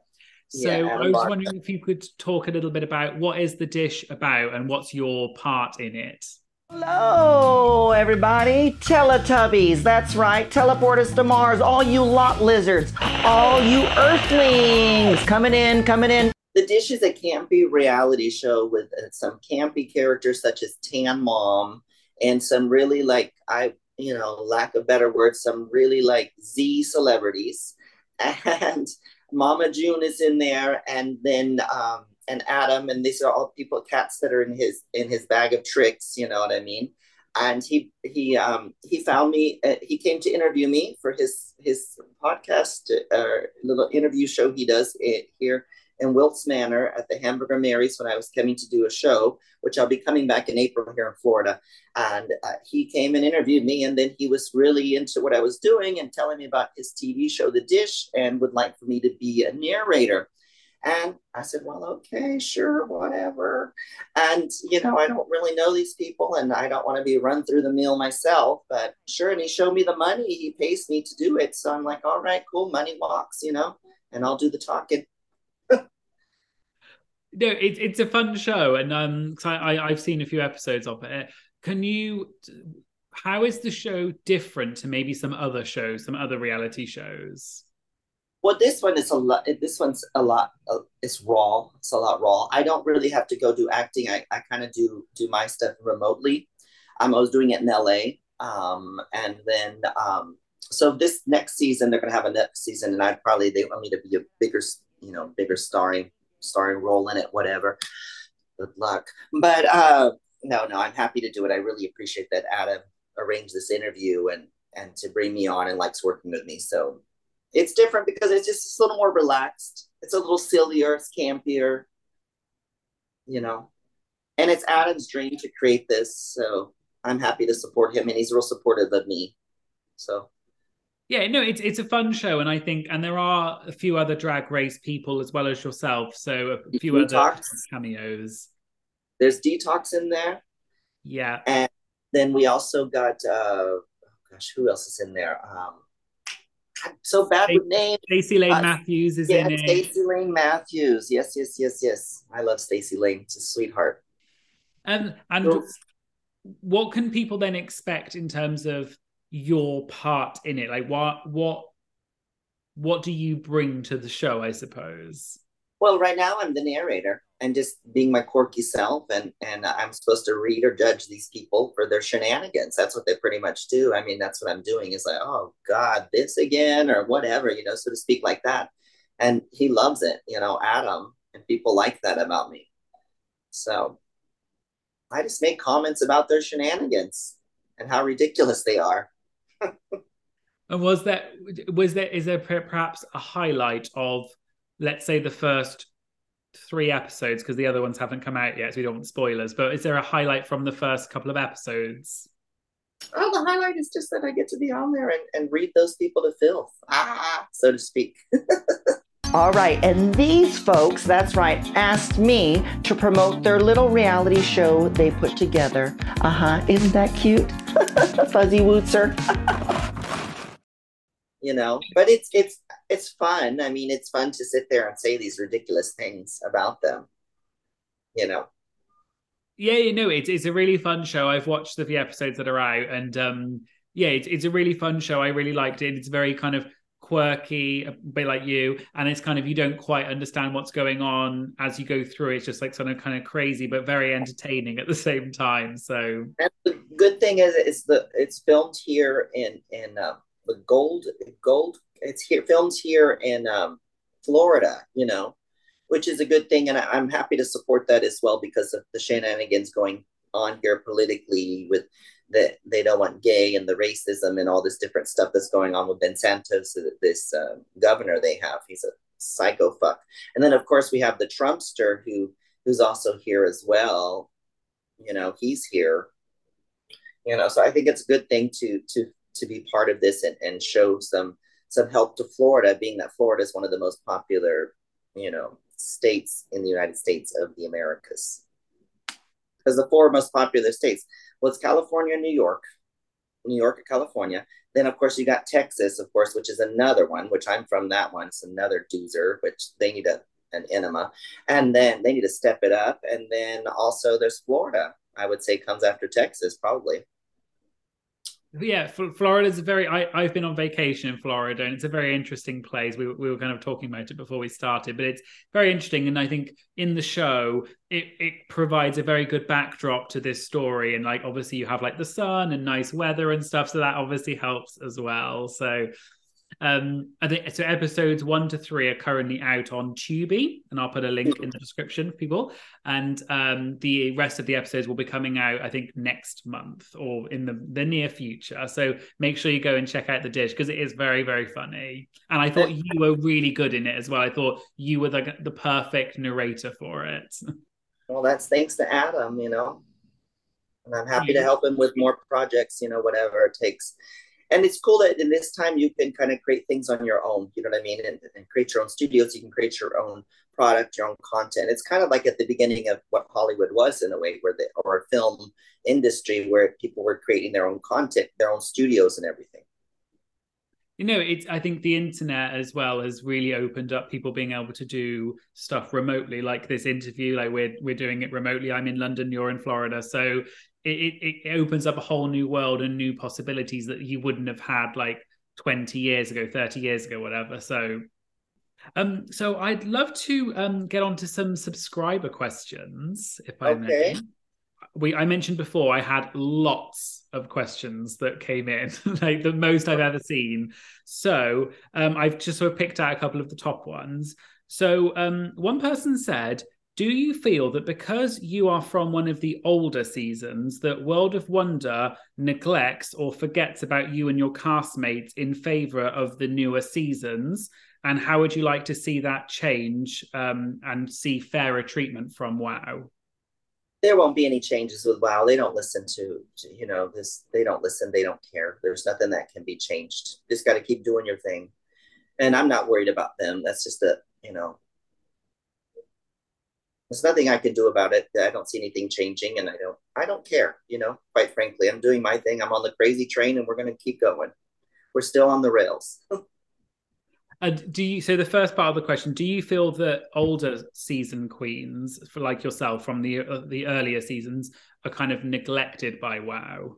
So yeah, I was Barter. wondering if you could talk a little bit about what is the dish about and what's your part in it. Hello, everybody. Teletubbies. That's right. Teleport us to Mars. All you lot lizards. All you earthlings. Coming in, coming in. The Dish is a campy reality show with uh, some campy characters such as Tan Mom and some really like I you know, lack of better words, some really like Z celebrities. And Mama June is in there, and then um, and Adam, and these are all people, cats that are in his in his bag of tricks. You know what I mean? And he he um, he found me. Uh, he came to interview me for his his podcast, uh, little interview show he does it here in Wilton Manor at the Hamburger Mary's when I was coming to do a show, which I'll be coming back in April here in Florida. And uh, he came and interviewed me, and then he was really into what I was doing and telling me about his TV show, The Dish, and would like for me to be a narrator. And I said, well, okay, sure, whatever. And, you know, I don't really know these people and I don't want to be run through the mill myself, but sure. And he showed me the money. He pays me to do it. So I'm like, all right, cool. Money walks, you know, and I'll do the talking. no, it, it's a fun show, and um, I, I I've seen a few episodes of it. Can you? How is the show different to maybe some other shows, some other reality shows? Well, this one is a lot. This one's a lot. Uh, it's raw. It's a lot raw. I don't really have to go do acting. I, I kind of do do my stuff remotely. Um, I was doing it in LA, um, and then um, so this next season they're gonna have a next season, and I probably they want me to be a bigger, you know, bigger starring starring role in it, whatever. Good luck. But uh, no, no, I'm happy to do it. I really appreciate that Adam arranged this interview and and to bring me on and likes working with me. So it's different because it's just a little more relaxed. It's a little sillier, it's campier, you know. And it's Adam's dream to create this, so I'm happy to support him, and he's real supportive of me. So yeah, no, it's it's a fun show, and I think, and there are a few other drag race people as well as yourself, so a few Detox. other cameos. There's Detox in there. Yeah, and then we also got, uh, oh gosh, who else is in there? Um, I'm so bad Stacey, with names. Stacey Lane uh, Matthews is yeah, in it. Stacey Lane Matthews. Yes, yes, yes, yes. I love Stacey Lane. It's a sweetheart. And and so, what can people then expect in terms of your part in it like what what what do you bring to the show i suppose well right now i'm the narrator and just being my quirky self and and i'm supposed to read or judge these people for their shenanigans. That's what they pretty much do. I mean that's what i'm doing is like oh god this again or whatever you know so to speak like that. And he loves it you know adam and people like that about me. So i just make comments about their shenanigans and how ridiculous they are. And was that was there is there perhaps a highlight of let's say the first three episodes because the other ones haven't come out yet, so we don't want spoilers. But is there a highlight from the first couple of episodes? Oh, the highlight is just that I get to be on there and, and read those people to filth, ah, so to speak. All right, and these folks, that's right, asked me to promote their little reality show they put together. Uh huh, isn't that cute? Fuzzy Wootzer. you know, but it's it's it's fun. I mean, it's fun to sit there and say these ridiculous things about them. You know. Yeah, you know, it's it's a really fun show. I've watched the few episodes that are out, and um, yeah, it's it's a really fun show. I really liked it. It's very kind of quirky, a bit like you, and it's kind of you don't quite understand what's going on as you go through. It's just like sort of kind of crazy, but very entertaining at the same time. So and the good thing is, it's the it's filmed here in in uh, the Gold Gold. It's here filmed here in um, Florida. You know, which is a good thing, and I, I'm happy to support that as well because of the shenanigans going on here politically with that they don't want gay and the racism and all this different stuff that's going on with Ben Santos, this uh, governor they have. He's a psycho fuck. And then of course we have the Trumpster who who's also here as well. You know, he's here. You know, so I think it's a good thing to to to be part of this and, and show some some help to Florida, being that Florida is one of the most popular, you know, states in the United States of the Americas. Because the four most popular states, well, it's California, New York, New York and California. Then, of course, you got Texas, of course, which is another one, which I'm from that one. It's another doozer, which they need a, an enema. And then they need to step it up. And then also there's Florida, I would say comes after Texas, probably. Yeah, Florida's a very. I, I've been on vacation in Florida, and it's a very interesting place. We, we were kind of talking about it before we started, but it's very interesting. And I think in the show, it it provides a very good backdrop to this story. And like, obviously, you have like the sun and nice weather and stuff, so that obviously helps as well. So um, I think so. Episodes one to three are currently out on Tubi, and I'll put a link in the description for people. And um, the rest of the episodes will be coming out, I think, next month or in the, the near future. So make sure you go and check out the dish because it is very, very funny. And I thought you were really good in it as well. I thought you were the, the perfect narrator for it. Well, that's thanks to Adam, you know. And I'm happy to help him with more projects, you know, whatever it takes and it's cool that in this time you can kind of create things on your own you know what i mean? And, and, create your own studios you can create your own product your own content. It's kind of like at the beginning of what hollywood was in a way where the or film industry where people were creating their own content their own studios and everything. You know it's i think the internet as well has really opened up people being able to do stuff remotely like this interview like we're we're doing it remotely. I'm in london you're in florida. So it, it opens up a whole new world and new possibilities that you wouldn't have had like 20 years ago 30 years ago whatever. So um so i'd love to um get on to some subscriber questions if i okay. may we i mentioned before i had lots of questions that came in like the most i've ever seen. So um i've just sort of picked out a couple of the top ones. So um one person said do you feel that because you are from one of the older seasons that world of wonder neglects or forgets about you and your castmates in favor of the newer seasons? And how would you like to see that change um, and see fairer treatment from wow? There won't be any changes with wow. They don't listen to, to you know this they don't listen they don't care. There's nothing that can be changed. Just got to keep doing your thing. And i'm not worried about them. That's just a you know there's nothing I can do about it. I don't see anything changing, and I don't I don't care. You know, quite frankly, I'm doing my thing. I'm on the crazy train, and we're going to keep going. We're still on the rails. And do you? So the first part of the question: Do you feel that older season queens, for like yourself from the uh, the earlier seasons, are kind of neglected by WoW?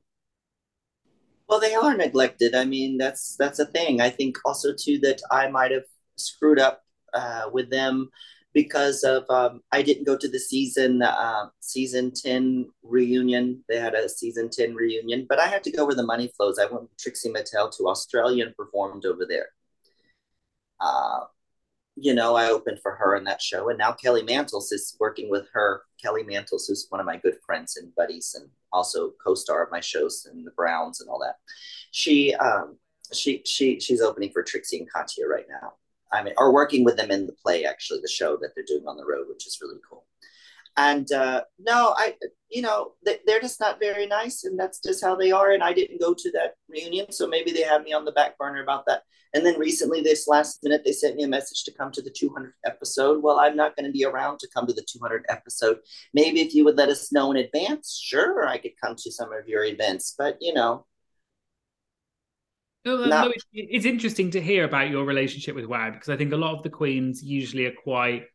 Well, they are neglected. I mean, that's that's a thing. I think also too that I might have screwed up uh, with them because of um, I didn't go to the season uh, season ten reunion. They had a season ten reunion, but I had to go where the money flows. I went with Trixie Mattel to Australia and performed over there. Uh, you know, I opened for her in that show, and now Kelly Mantles is working with her. Kelly Mantles, who's one of my good friends and buddies, and also co-star of my shows and the Browns and all that. She um, she she she's opening for Trixie and Katya right now I mean, or working with them in the play, actually, the show that they're doing on the road, which is really cool. And uh, no, I, you know, they're just not very nice, and that's just how they are. And I didn't go to that reunion, so maybe they have me on the back burner about that. And then recently, this last minute, they sent me a message to come to the 200th episode. Well, I'm not going to be around to come to the 200th episode. Maybe if you would let us know in advance, sure, I could come to some of your events. But you know, no, no, it's, it's, interesting to hear about your relationship with WoW because I think a lot of the queens usually are quite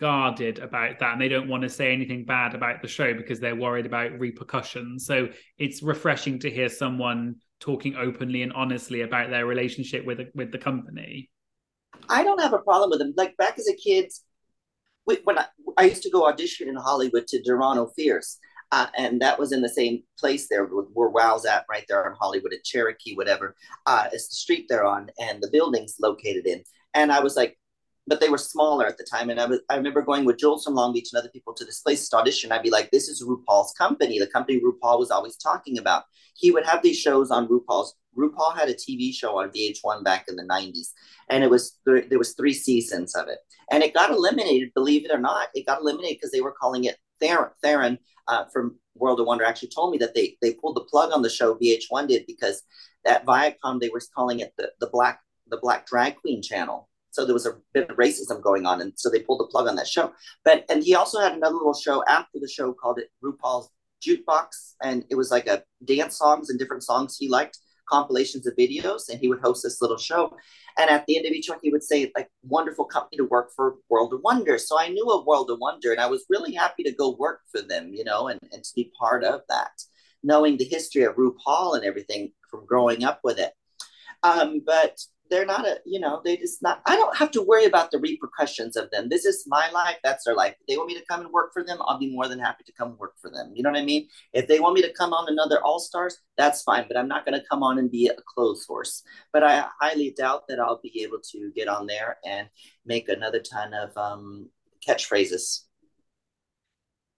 guarded about that and they don't want to say anything bad about the show because they're worried about repercussions. So it's refreshing to hear someone talking openly and honestly about their relationship with with the company. I don't have a problem with them. Like back as a kid, when I, I used to go audition in Hollywood to Dorano Fierce, uh, and that was in the same place there where Wow's at, right there on Hollywood at Cherokee, whatever. Uh, it's the street they're on, and the building's located in. And I was like, but they were smaller at the time. And I was, I remember going with Jules from Long Beach and other people to this place to audition. I'd be like, this is RuPaul's company, the company RuPaul was always talking about. He would have these shows on RuPaul's. RuPaul had a TV show on VH1 back in the 90s, and it was th- there was three seasons of it, and it got eliminated. Believe it or not, it got eliminated because they were calling it Theron. Theron uh, from World of Wonder actually told me that they they pulled the plug on the show. VH1 did because at Viacom they were calling it the the black the black drag queen channel. So there was a bit of racism going on, and so they pulled the plug on that show. But and he also had another little show after the show called it RuPaul's Jukebox, and it was like a dance songs and different songs he liked compilations of videos and he would host this little show and at the end of each one he would say like wonderful company to work for world of wonder so i knew of world of wonder and i was really happy to go work for them you know and, and to be part of that knowing the history of rupaul and everything from growing up with it. Um, but they're not a you know they just not i don't have to worry about the repercussions of them this is my life that's their life if they want me to come and work for them i'll be more than happy to come work for them you know what i mean if they want me to come on another all stars that's fine but i'm not going to come on and be a clothes horse but i highly doubt that i'll be able to get on there and make another ton of um, catchphrases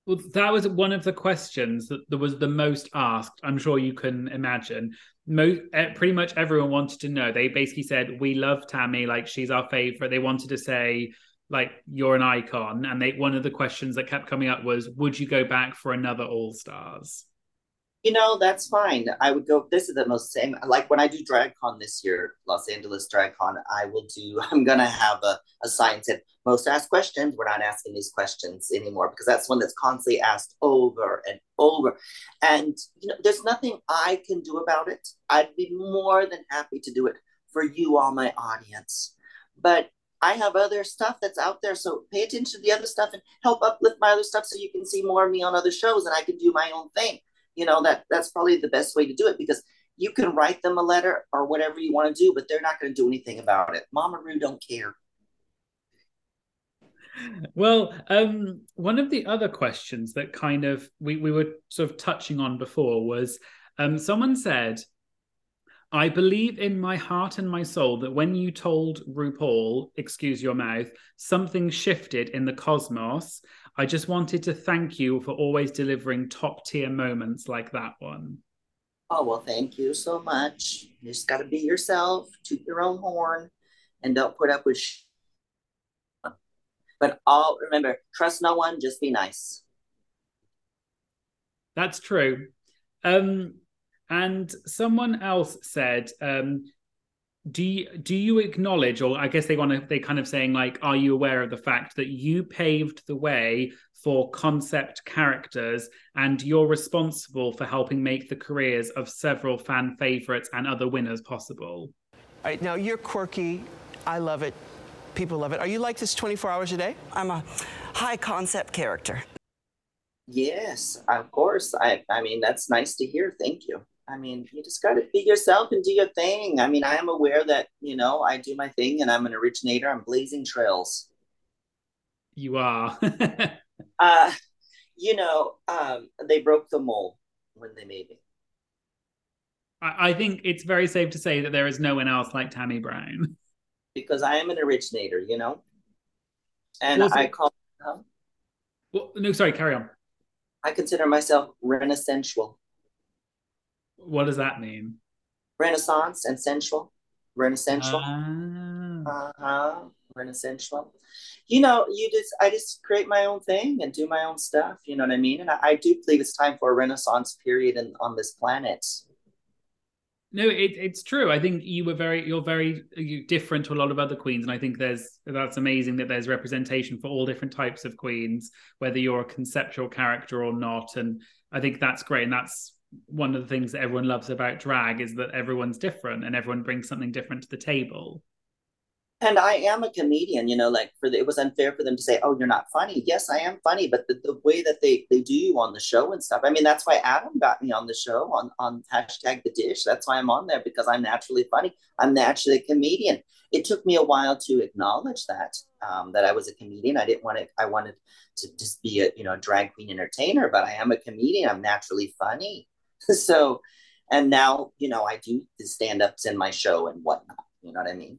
well, that was one of the questions that, that was the most asked. I'm sure you can imagine. Most, pretty much everyone wanted to know. They basically said, "We love Tammie. Like she's our favorite." They wanted to say, "Like you're an icon." And they one of the questions that kept coming up was, "Would you go back for another All Stars?" You know, that's fine. I would go. This is the most same. Like when I do DragCon this year, Los Angeles DragCon, I will do. I'm gonna have a, a sign said most asked questions. We're not asking these questions anymore because that's one that's constantly asked over and over. And you know, there's nothing I can do about it. I'd be more than happy to do it for you, all my audience. But I have other stuff that's out there. So pay attention to the other stuff and help uplift my other stuff so you can see more of me on other shows and I can do my own thing you know that that's probably the best way to do it because you can write them a letter or whatever you want to do but they're not going to do anything about it mama ru don't care well um, one of the other questions that kind of we, we were sort of touching on before was um, someone said I believe in my heart and my soul that when you told RuPaul, excuse your mouth, something shifted in the cosmos. I just wanted to thank you for always delivering top tier moments like that one. Oh, well, thank you so much. You just got to be yourself, toot your own horn, and don't put up with sh- But all remember, trust no one, just be nice. That's true. Um, and someone else said, um, do you, do you acknowledge or i guess they want to they kind of saying like are you aware of the fact that you paved the way for concept characters and you're responsible for helping make the careers of several fan favorites and other winners possible? All right now you're quirky. I love it. People love it. Are you like this 24 hours a day? I'm a high concept character. Yes of course. I i mean that's nice to hear. Thank you I mean, you just got to be yourself and do your thing. I mean, I am aware that, you know, I do my thing and I'm an originator. I'm blazing trails. You are. uh, you know, um, they broke the mold when they made me. I, I think it's very safe to say that there is no one else like Tammie Brown. Because I am an originator, you know? And I call. Huh? Well, no, sorry, carry on. I consider myself renaissanceal. What does that mean? Renaissance and sensual. Renaissanceal. Ah. Uh-huh. Renaissanceal. You know, you just I just create my own thing and do my own stuff. You know what I mean? And I, I do believe it's time for a renaissance period in, on this planet. No, it, it's true. I think you were very, you're very you're different to a lot of other queens, and I think there's that's amazing that there's representation for all different types of queens, whether you're a conceptual character or not. And I think that's great, and that's one of the things that everyone loves about drag is that everyone's different and everyone brings something different to the table and I am a comedian, you know, like for the, it was unfair for them to say, "Oh, you're not funny." Yes, I am funny, but the, the way that they they do you on the show and stuff. I mean, that's why Adam got me on the show on on hashtag the dish. That's why I'm on there because I'm naturally funny. I'm naturally a comedian. It took me a while to acknowledge that um, that I was a comedian. I didn't want to. I wanted to just be a you know drag queen entertainer, but I am a comedian. I'm naturally funny. so, and now, you know, I do the stand ups in my show and whatnot. You know what I mean?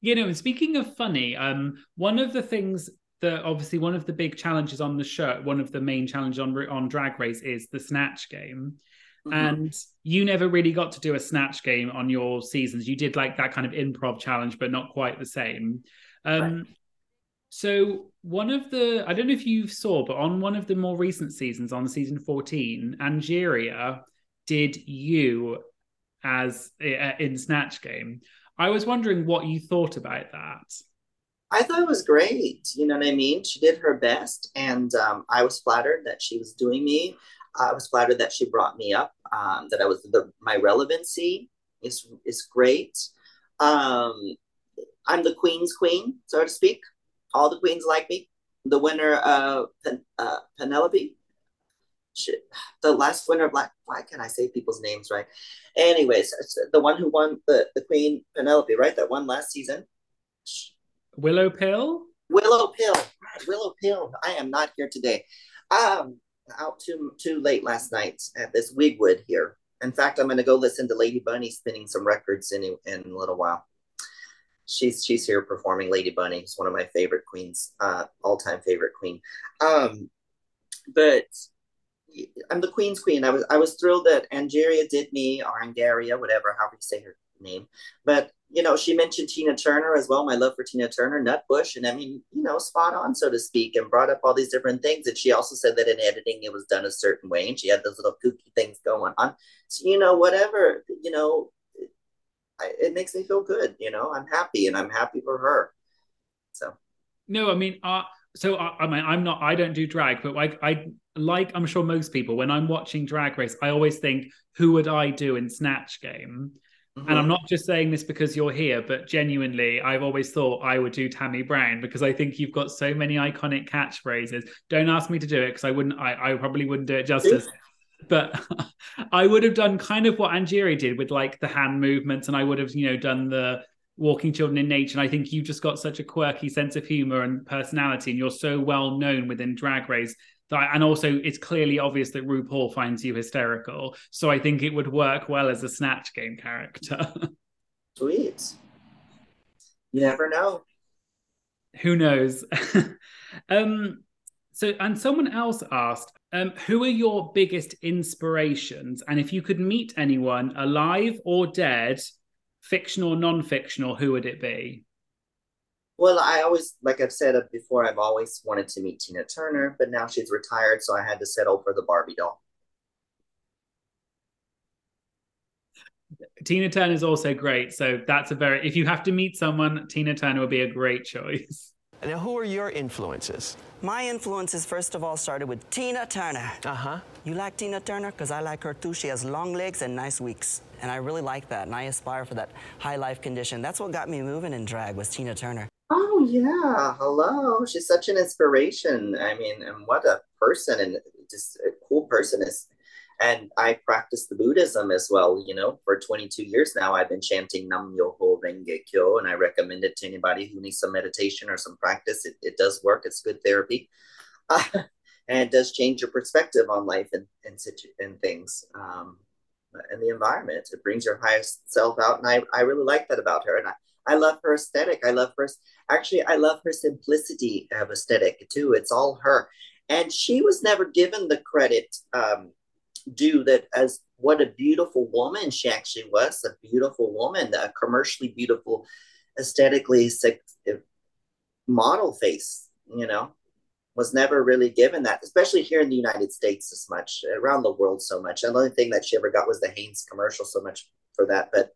You know, speaking of funny, um, one of the things that obviously one of the big challenges on the show, one of the main challenges on on Drag Race is the snatch game. Mm-hmm. And you never really got to do a snatch game on your seasons. You did like that kind of improv challenge, but not quite the same. Um, right. So one of the I don't know if you saw, but on one of the more recent seasons, on season 14, Angeria did you as uh, in Snatch Game. I was wondering what you thought about that. I thought it was great. You know what I mean? She did her best, and um, I was flattered that she was doing me. I was flattered that she brought me up. Um, that I was the my relevancy is is great. Um, I'm the queen's queen, so to speak all the queens like me. The winner, of Pen- uh, Penelope, shit, the last winner of Black. Why can't I say people's names right? Anyways, the one who won the the Queen Penelope, right? That won last season. Willow Pill. Willow Pill. Willow Pill. I am not here today. Um, out too too late last night at this Wigwood here. In fact, I'm going to go listen to Lady Bunny spinning some records in in a little while. She's she's here performing Lady Bunny. It's one of my favorite queens, uh, all time favorite queen. Um, but I'm the Queen's Queen. I was I was thrilled that Angeria did me or Angaria, whatever, however you say her name. But you know, she mentioned Tina Turner as well. My love for Tina Turner, Nutbush, and I mean, you know, spot on, so to speak, and brought up all these different things. And she also said that in editing it was done a certain way, and she had those little kooky things going on. So you know, whatever, you know, it, it makes me feel good. You know, I'm happy, and I'm happy for her. So. No, I mean, uh, so I, I mean, I'm not. I don't do drag, but like I like I'm sure most people, when I'm watching Drag Race, I always think, who would I do in Snatch Game? Mm-hmm. And I'm not just saying this because you're here, but genuinely, I've always thought I would do Tammie Brown because I think you've got so many iconic catchphrases. Don't ask me to do it because I wouldn't. I, I probably wouldn't do it justice. But I would have done kind of what Angeria did with like the hand movements, and I would have, you know, done the walking children in nature. And I think you've just got such a quirky sense of humor and personality, and you're so well known within Drag Race that, and also it's clearly obvious that RuPaul finds you hysterical. So I think it would work well as a Snatch Game character. Sweet. You never know. Who knows? um, so, and someone else asked, um, who are your biggest inspirations? And if you could meet anyone alive or dead, fictional, non-fictional, who would it be? Well, I always, like I've said before, I've always wanted to meet Tina Turner, but now she's retired, so I had to settle for the Barbie doll. Tina Turner is also great. So that's a very, if you have to meet someone, Tina Turner would be a great choice. Now, who are your influences? My influences, first of all, started with Tina Turner. Uh huh. You like Tina Turner? Because I like her too. She has long legs and nice weeks. And I really like that. And I aspire for that high life condition. That's what got me moving in drag was Tina Turner. Oh yeah, hello. She's such an inspiration. I mean, and what a person and just a cool person is. And I practice the Buddhism as well. You know, for 22 years now, I've been chanting Nam Myoho Renge Kyo, and I recommend it to anybody who needs some meditation or some practice. It, it does work. It's good therapy, uh, and it does change your perspective on life and and, situ- and things. Um, and the environment. It brings your highest self out. And I, I really like that about her. And I, I love her aesthetic. I love her. Actually, I love her simplicity of aesthetic too. It's all her, and she was never given the credit um, due that as what a beautiful woman she actually was. A beautiful woman, a commercially beautiful, aesthetically eh, model face. You know, was never really given that, especially here in the United States as much, around the world so much. And the only thing that she ever got was the Hanes commercial so much for that. But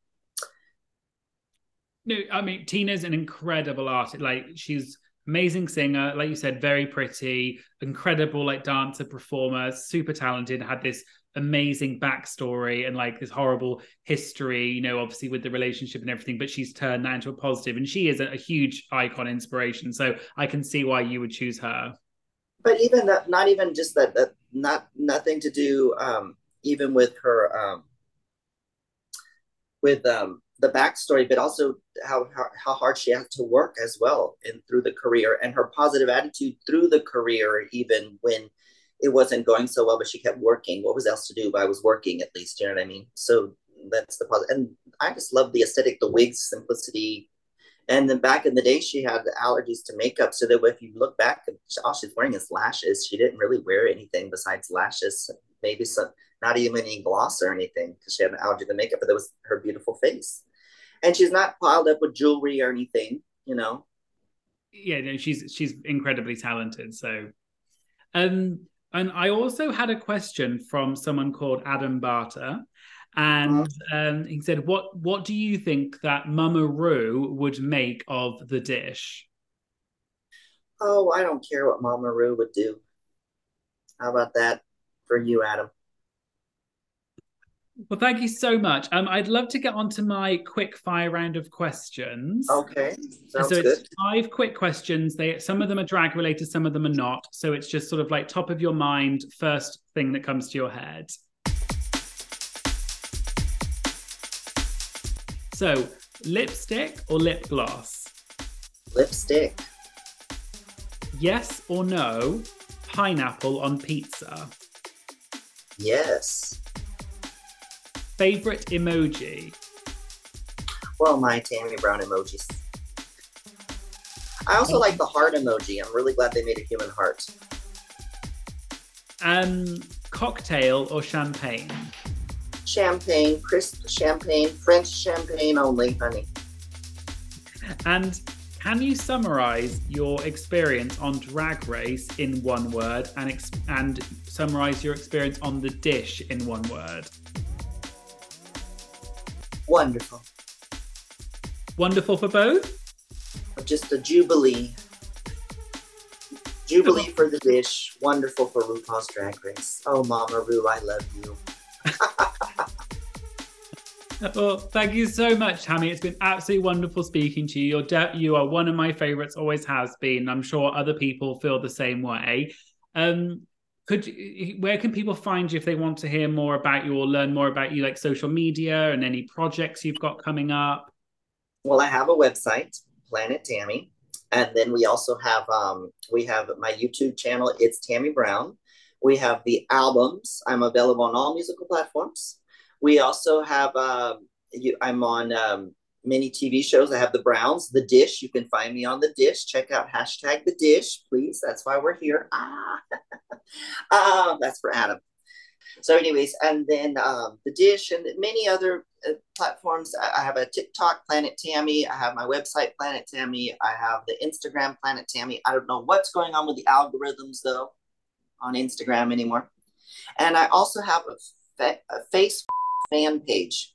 no, I mean Tina's an incredible artist. Like she's amazing singer, like you said, very pretty, incredible like dancer, performer, super talented. Had this amazing backstory and like this horrible history, you know, obviously with the relationship and everything. But she's turned that into a positive, and she is a, a huge icon, inspiration. So I can see why you would choose her. But even that, not even just that, that not nothing to do, um, even with her, um, with um the backstory, but also how, how, how hard she had to work as well and through the career and her positive attitude through the career, even when it wasn't going so well, but she kept working. What was else to do? But I was working at least, you know what I mean? So that's the positive. And I just love the aesthetic, the wigs, simplicity. And then back in the day, she had allergies to makeup. So that if you look back, all she's wearing is lashes. She didn't really wear anything besides lashes, maybe some, not even any gloss or anything because she had an allergy to makeup, but that was her beautiful face and she's not piled up with jewelry or anything, you know. Yeah, no, she's she's incredibly talented. So, um, and I also had a question from someone called Adam Barter, and uh-huh. um, he said, "What what do you think that Mama Ru would make of the dish?" Oh, I don't care what Mama Ru would do. How about that for you, Adam? Well, thank you so much. Um, I'd love to get on to my quick fire round of questions. Okay, sounds so good. it's five quick questions. They some of them are drag related, some of them are not. So it's just sort of like top of your mind, first thing that comes to your head. So lipstick or lip gloss? Lipstick. Yes or no? Pineapple on pizza. Yes. Favorite emoji? Well, my Tammie Brown emojis. I also like the heart emoji. I'm really glad they made a human heart. Um, cocktail or champagne? Champagne, crisp champagne, French champagne only, honey. And can you summarize your experience on Drag Race in one word and ex- and summarize your experience on the dish in one word? Wonderful. Wonderful for both? Just a jubilee. Jubilee for the dish. Wonderful for RuPaul's Drag Race. Oh, Mama Ru, I love you. Well, thank you so much, Tammie. It's been absolutely wonderful speaking to you. You're de- you are one of my favorites, always has been. I'm sure other people feel the same way. Um, could where can people find you if they want to hear more about you or learn more about you, like social media and any projects you've got coming up? Well, I have a website, Planet Tammie, and then we also have um, we have my YouTube channel. It's Tammie Brown. We have the albums. I'm available on all musical platforms. We also have um, you, I'm on um, many TV shows. I have the Browns, The Dish. You can find me on The Dish. Check out hashtag The Dish, please. That's why we're here. Ah, um, that's for Adam. So, anyways, and then um, The Dish and many other uh, platforms. I, I have a TikTok, Planet Tammie. I have my website, Planet Tammie. I have the Instagram, Planet Tammie. I don't know what's going on with the algorithms though on Instagram anymore. And I also have a, fa- a face fan page,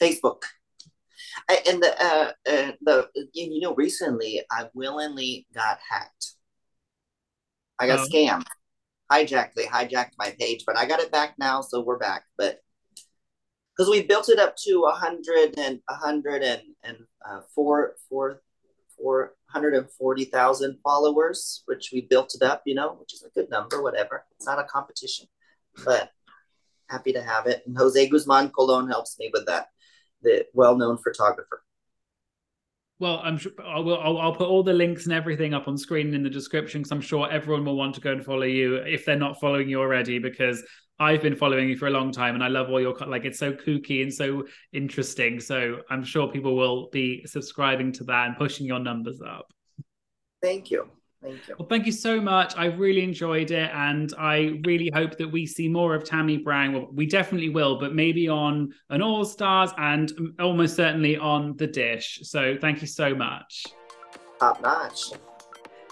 Facebook. I- And the uh, uh, the you know recently I willingly got hacked. I got Oh. scammed, hijacked. They hijacked my page, but I got it back now, so we're back. But because we built it up to a hundred and a hundred and and uh, four four four hundred and forty thousand followers, which we built it up, you know, which is a good number. Whatever, it's not a competition, but happy to have it. And Jose Guzman Colon helps me with that, the well-known photographer. Well, I'm sure I will. I'll, I'll put all the links and everything up on screen in the description because I'm sure everyone will want to go and follow you if they're not following you already. Because I've been following you for a long time, and I love all your like. It's so kooky and so interesting. So I'm sure people will be subscribing to that and pushing your numbers up. Thank you. Thank you. Well, thank you so much. I really enjoyed it, and I really hope that we see more of Tammie Brown. Well, we definitely will, but maybe on an All Stars and almost certainly on the Dish. So thank you so much. Top notch.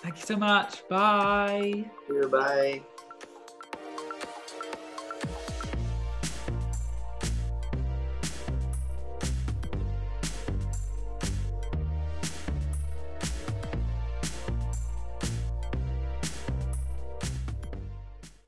Thank you so much. Bye. Goodbye.